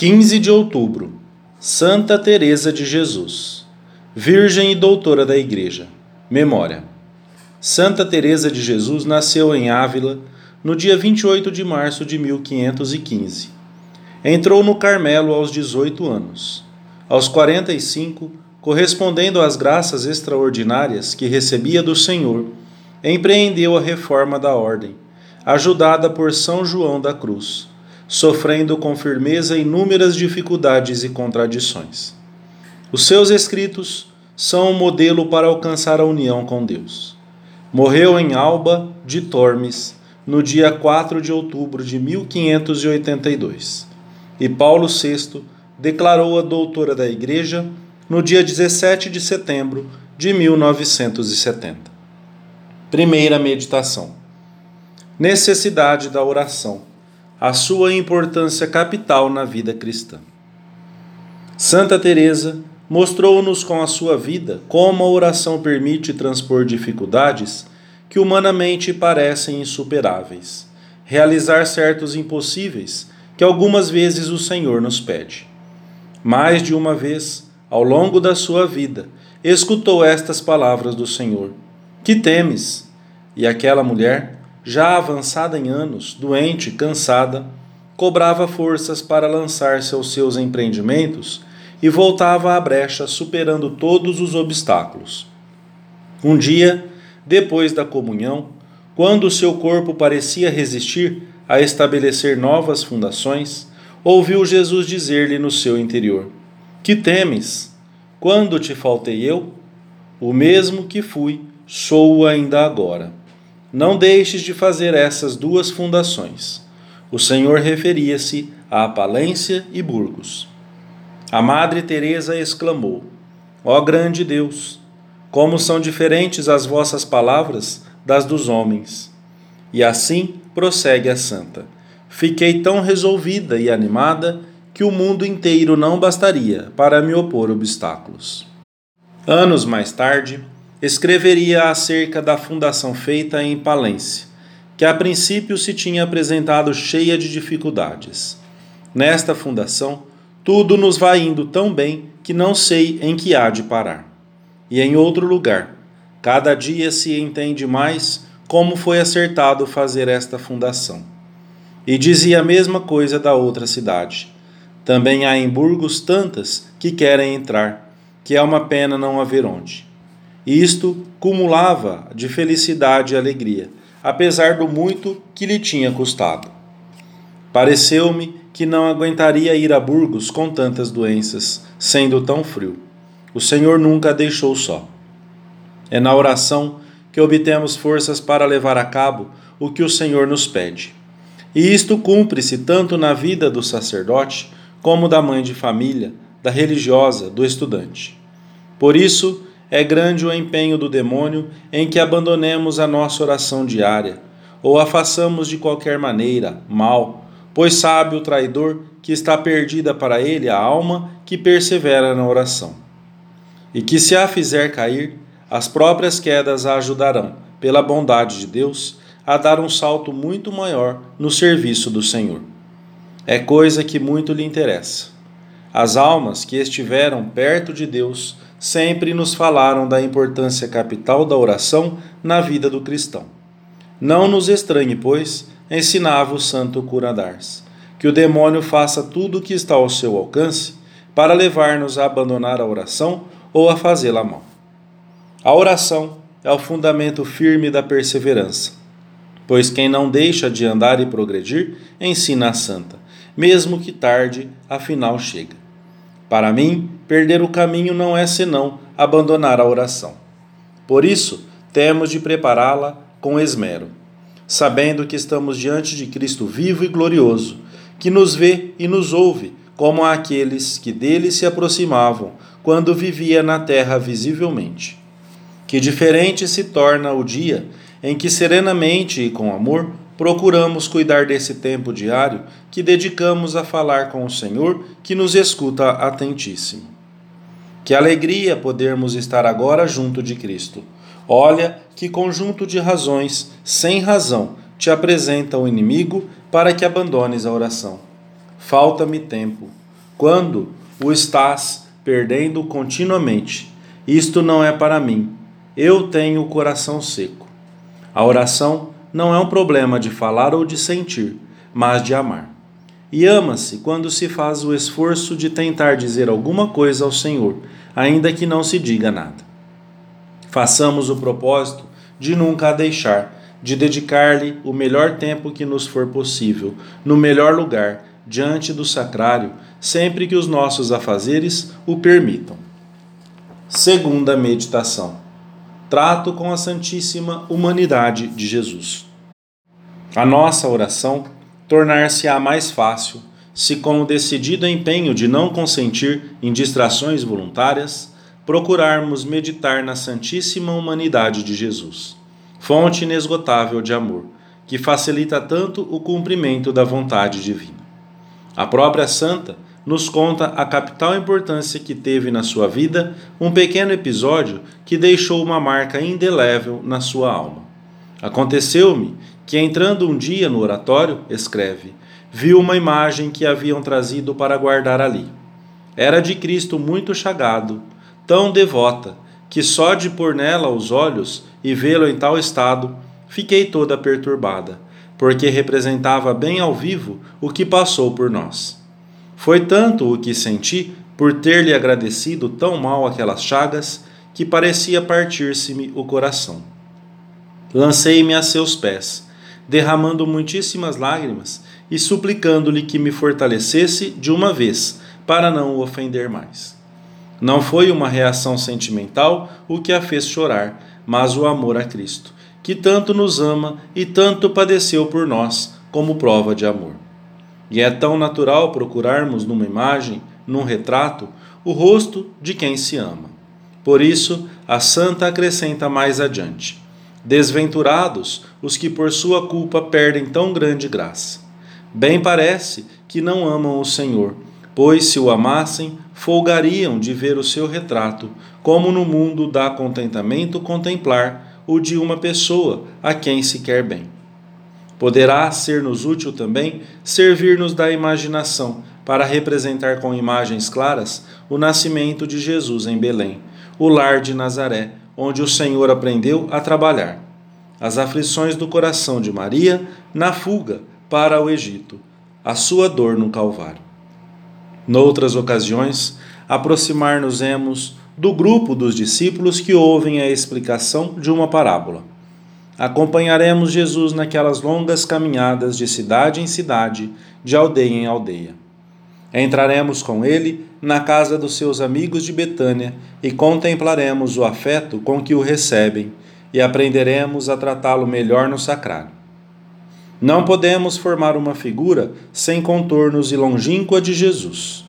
15 de outubro, Santa Teresa de Jesus, Virgem e doutora da Igreja. Memória. Santa Teresa de Jesus nasceu em Ávila no dia 28 de março de 1515. Entrou no Carmelo aos 18 anos. Aos 45, correspondendo às graças extraordinárias que recebia do Senhor, empreendeu a reforma da ordem, ajudada por São João da Cruz sofrendo com firmeza inúmeras dificuldades e contradições. Os seus escritos são um modelo para alcançar a união com Deus. Morreu em Alba de Tormes no dia 4 de outubro de 1582. E Paulo VI declarou-a doutora da Igreja no dia 17 de setembro de 1970. Primeira meditação: Necessidade da oração a sua importância capital na vida cristã. Santa Teresa mostrou-nos com a sua vida como a oração permite transpor dificuldades que humanamente parecem insuperáveis, realizar certos impossíveis que algumas vezes o Senhor nos pede. Mais de uma vez, ao longo da sua vida, escutou estas palavras do Senhor: Que temes? E aquela mulher já avançada em anos, doente, cansada, cobrava forças para lançar-se aos seus empreendimentos e voltava à brecha superando todos os obstáculos. Um dia, depois da comunhão, quando seu corpo parecia resistir a estabelecer novas fundações, ouviu Jesus dizer-lhe no seu interior: Que temes? Quando te faltei eu? O mesmo que fui, sou ainda agora. Não deixes de fazer essas duas fundações. O Senhor referia-se a Palência e Burgos. A Madre Teresa exclamou: Ó grande Deus, como são diferentes as vossas palavras das dos homens. E assim prossegue a santa. Fiquei tão resolvida e animada que o mundo inteiro não bastaria para me opor obstáculos. Anos mais tarde, escreveria acerca da fundação feita em Palência, que a princípio se tinha apresentado cheia de dificuldades. Nesta fundação, tudo nos vai indo tão bem que não sei em que há de parar. E em outro lugar, cada dia se entende mais como foi acertado fazer esta fundação. E dizia a mesma coisa da outra cidade. Também há em Burgos tantas que querem entrar, que é uma pena não haver onde. Isto cumulava de felicidade e alegria, apesar do muito que lhe tinha custado. Pareceu-me que não aguentaria ir a Burgos com tantas doenças, sendo tão frio. O Senhor nunca a deixou só. É na oração que obtemos forças para levar a cabo o que o Senhor nos pede. E isto cumpre-se tanto na vida do sacerdote como da mãe de família, da religiosa, do estudante. Por isso, é grande o empenho do demônio em que abandonemos a nossa oração diária, ou a façamos de qualquer maneira, mal, pois sabe o traidor que está perdida para ele a alma que persevera na oração. E que se a fizer cair, as próprias quedas a ajudarão, pela bondade de Deus, a dar um salto muito maior no serviço do Senhor. É coisa que muito lhe interessa. As almas que estiveram perto de Deus sempre nos falaram da importância capital da oração na vida do cristão. Não nos estranhe, pois, ensinava o santo Curadars, que o demônio faça tudo o que está ao seu alcance para levar-nos a abandonar a oração ou a fazê-la mal. A oração é o fundamento firme da perseverança, pois quem não deixa de andar e progredir, ensina a santa, mesmo que tarde, afinal chega. Para mim, perder o caminho não é senão abandonar a oração. Por isso, temos de prepará-la com esmero, sabendo que estamos diante de Cristo vivo e glorioso, que nos vê e nos ouve, como aqueles que dele se aproximavam quando vivia na terra visivelmente. Que diferente se torna o dia em que serenamente e com amor procuramos cuidar desse tempo diário que dedicamos a falar com o Senhor, que nos escuta atentíssimo. Que alegria podermos estar agora junto de Cristo. Olha que conjunto de razões, sem razão, te apresenta o inimigo para que abandones a oração. Falta-me tempo. quando o estás perdendo continuamente. Isto não é para mim. Eu tenho o coração seco. A oração não é um problema de falar ou de sentir, mas de amar. E ama-se quando se faz o esforço de tentar dizer alguma coisa ao Senhor, ainda que não se diga nada. Façamos o propósito de nunca a deixar, de dedicar-lhe o melhor tempo que nos for possível, no melhor lugar, diante do sacrário, sempre que os nossos afazeres o permitam. Segunda meditação. Trato com a Santíssima Humanidade de Jesus. A nossa oração tornar-se-á mais fácil se, com o decidido empenho de não consentir em distrações voluntárias, procurarmos meditar na Santíssima Humanidade de Jesus, fonte inesgotável de amor, que facilita tanto o cumprimento da vontade divina. A própria Santa nos conta a capital importância que teve na sua vida um pequeno episódio que deixou uma marca indelével na sua alma. Aconteceu-me que, entrando um dia no oratório, escreve, viu uma imagem que haviam trazido para guardar ali. Era de Cristo muito chagado, tão devota, que só de pôr nela os olhos e vê-lo em tal estado, fiquei toda perturbada porque representava bem ao vivo o que passou por nós. Foi tanto o que senti por ter-lhe agradecido tão mal aquelas chagas que parecia partir-se-me o coração. Lancei-me a seus pés, derramando muitíssimas lágrimas e suplicando-lhe que me fortalecesse de uma vez, para não o ofender mais. Não foi uma reação sentimental o que a fez chorar, mas o amor a Cristo que tanto nos ama e tanto padeceu por nós, como prova de amor. E é tão natural procurarmos numa imagem, num retrato, o rosto de quem se ama. Por isso, a santa acrescenta mais adiante: Desventurados os que por sua culpa perdem tão grande graça. Bem parece que não amam o Senhor, pois se o amassem, folgariam de ver o seu retrato, como no mundo dá contentamento contemplar o de uma pessoa a quem se quer bem. Poderá ser-nos útil também servir-nos da imaginação para representar com imagens claras o nascimento de Jesus em Belém, o lar de Nazaré, onde o Senhor aprendeu a trabalhar, as aflições do coração de Maria na fuga para o Egito, a sua dor no Calvário. Noutras ocasiões, aproximar-nos-emos do grupo dos discípulos que ouvem a explicação de uma parábola. Acompanharemos Jesus naquelas longas caminhadas de cidade em cidade, de aldeia em aldeia. Entraremos com ele na casa dos seus amigos de Betânia e contemplaremos o afeto com que o recebem e aprenderemos a tratá-lo melhor no sacrário. Não podemos formar uma figura sem contornos e longínqua de Jesus.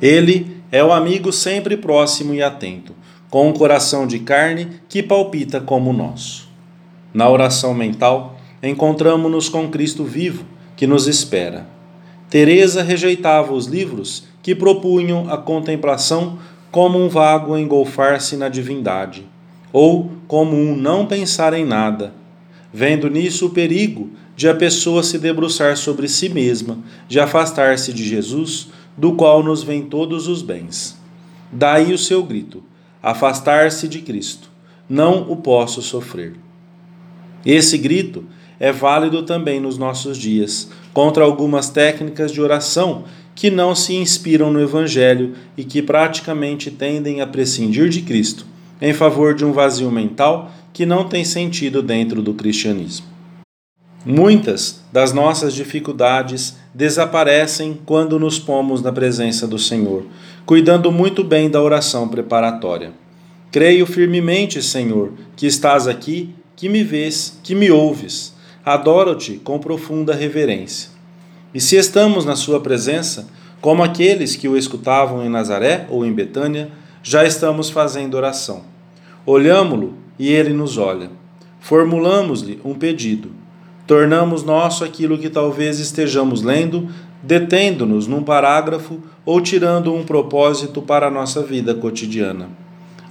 Ele é o amigo sempre próximo e atento, com um coração de carne que palpita como o nosso. Na oração mental, encontramos-nos com Cristo vivo, que nos espera. Teresa rejeitava os livros que propunham a contemplação como um vago engolfar-se na divindade, ou como um não pensar em nada, vendo nisso o perigo de a pessoa se debruçar sobre si mesma, de afastar-se de Jesus do qual nos vêm todos os bens. Daí o seu grito: afastar-se de Cristo. Não o posso sofrer. Esse grito é válido também nos nossos dias, contra algumas técnicas de oração que não se inspiram no Evangelho e que praticamente tendem a prescindir de Cristo, em favor de um vazio mental que não tem sentido dentro do cristianismo. Muitas das nossas dificuldades desaparecem quando nos pomos na presença do Senhor, cuidando muito bem da oração preparatória. Creio firmemente, Senhor, que estás aqui, que me vês, que me ouves. Adoro-te com profunda reverência. E se estamos na Sua presença, como aqueles que o escutavam em Nazaré ou em Betânia, já estamos fazendo oração. Olhamo-lo e ele nos olha. Formulamos-lhe um pedido tornamos nosso aquilo que talvez estejamos lendo, detendo-nos num parágrafo ou tirando um propósito para a nossa vida cotidiana.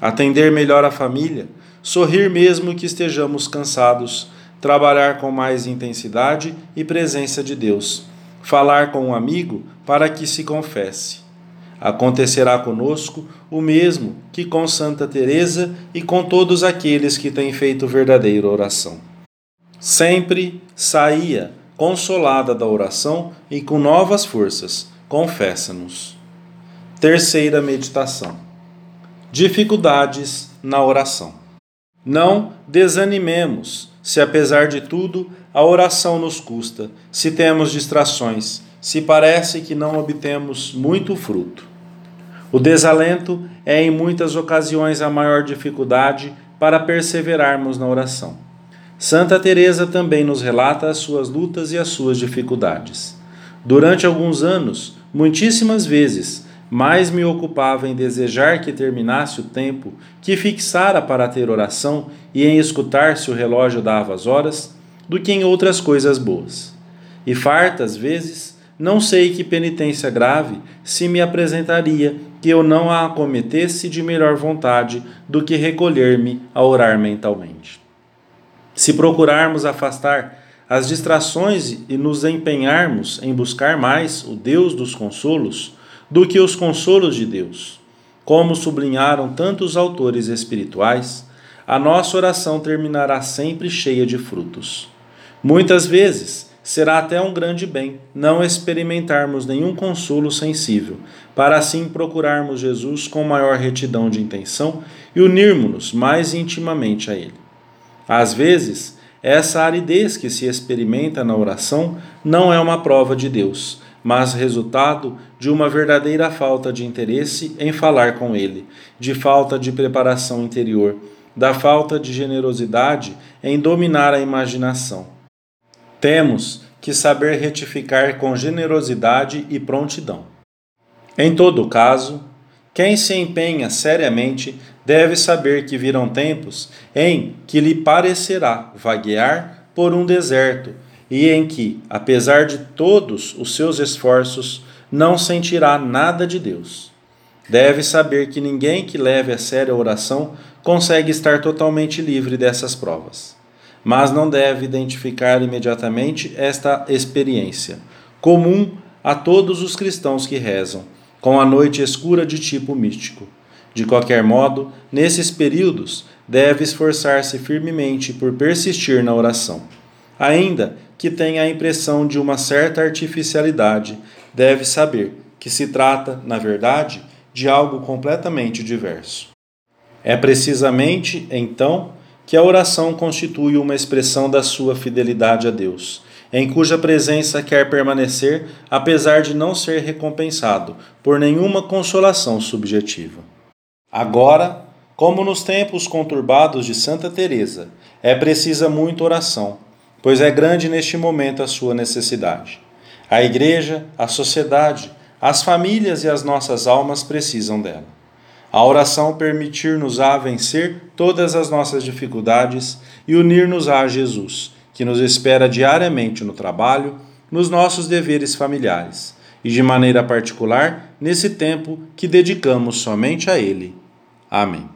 Atender melhor a família, sorrir mesmo que estejamos cansados, trabalhar com mais intensidade e presença de Deus, falar com um amigo para que se confesse. acontecerá conosco o mesmo que com Santa Teresa e com todos aqueles que têm feito verdadeira oração. Sempre saía consolada da oração e com novas forças, confessa-nos. Terceira meditação. Dificuldades na oração. Não desanimemos se apesar de tudo a oração nos custa, se temos distrações, se parece que não obtemos muito fruto. O desalento é em muitas ocasiões a maior dificuldade para perseverarmos na oração. Santa Teresa também nos relata as suas lutas e as suas dificuldades. Durante alguns anos, muitíssimas vezes, mais me ocupava em desejar que terminasse o tempo que fixara para ter oração e em escutar se o relógio dava as horas, do que em outras coisas boas. E fartas vezes, não sei que penitência grave se me apresentaria que eu não a acometesse de melhor vontade do que recolher-me a orar mentalmente. Se procurarmos afastar as distrações e nos empenharmos em buscar mais o Deus dos consolos do que os consolos de Deus, como sublinharam tantos autores espirituais, a nossa oração terminará sempre cheia de frutos. Muitas vezes, será até um grande bem não experimentarmos nenhum consolo sensível, para assim procurarmos Jesus com maior retidão de intenção e unirmos-nos mais intimamente a Ele. Às vezes, essa aridez que se experimenta na oração não é uma prova de Deus, mas resultado de uma verdadeira falta de interesse em falar com Ele, de falta de preparação interior, da falta de generosidade em dominar a imaginação temos que saber retificar com generosidade e prontidão. Em todo caso, quem se empenha seriamente deve saber que virão tempos em que lhe parecerá vaguear por um deserto e em que, apesar de todos os seus esforços, não sentirá nada de Deus. Deve saber que ninguém que leve a sério a oração consegue estar totalmente livre dessas provas mas não deve identificar imediatamente esta experiência, comum a todos os cristãos que rezam, com a noite escura de tipo místico. De qualquer modo, nesses períodos, deve esforçar-se firmemente por persistir na oração. Ainda que tenha a impressão de uma certa artificialidade, deve saber que se trata, na verdade, de algo completamente diverso. É precisamente, então, que a oração constitui uma expressão da sua fidelidade a Deus, em cuja presença quer permanecer, apesar de não ser recompensado por nenhuma consolação subjetiva. Agora, como nos tempos conturbados de Santa Teresa, é precisa muita oração, pois é grande neste momento a sua necessidade. A igreja, a sociedade, as famílias e as nossas almas precisam dela. A oração permitir-nos a vencer todas as nossas dificuldades e unir-nos a Jesus, que nos espera diariamente no trabalho, nos nossos deveres familiares e de maneira particular nesse tempo que dedicamos somente a Ele. Amém.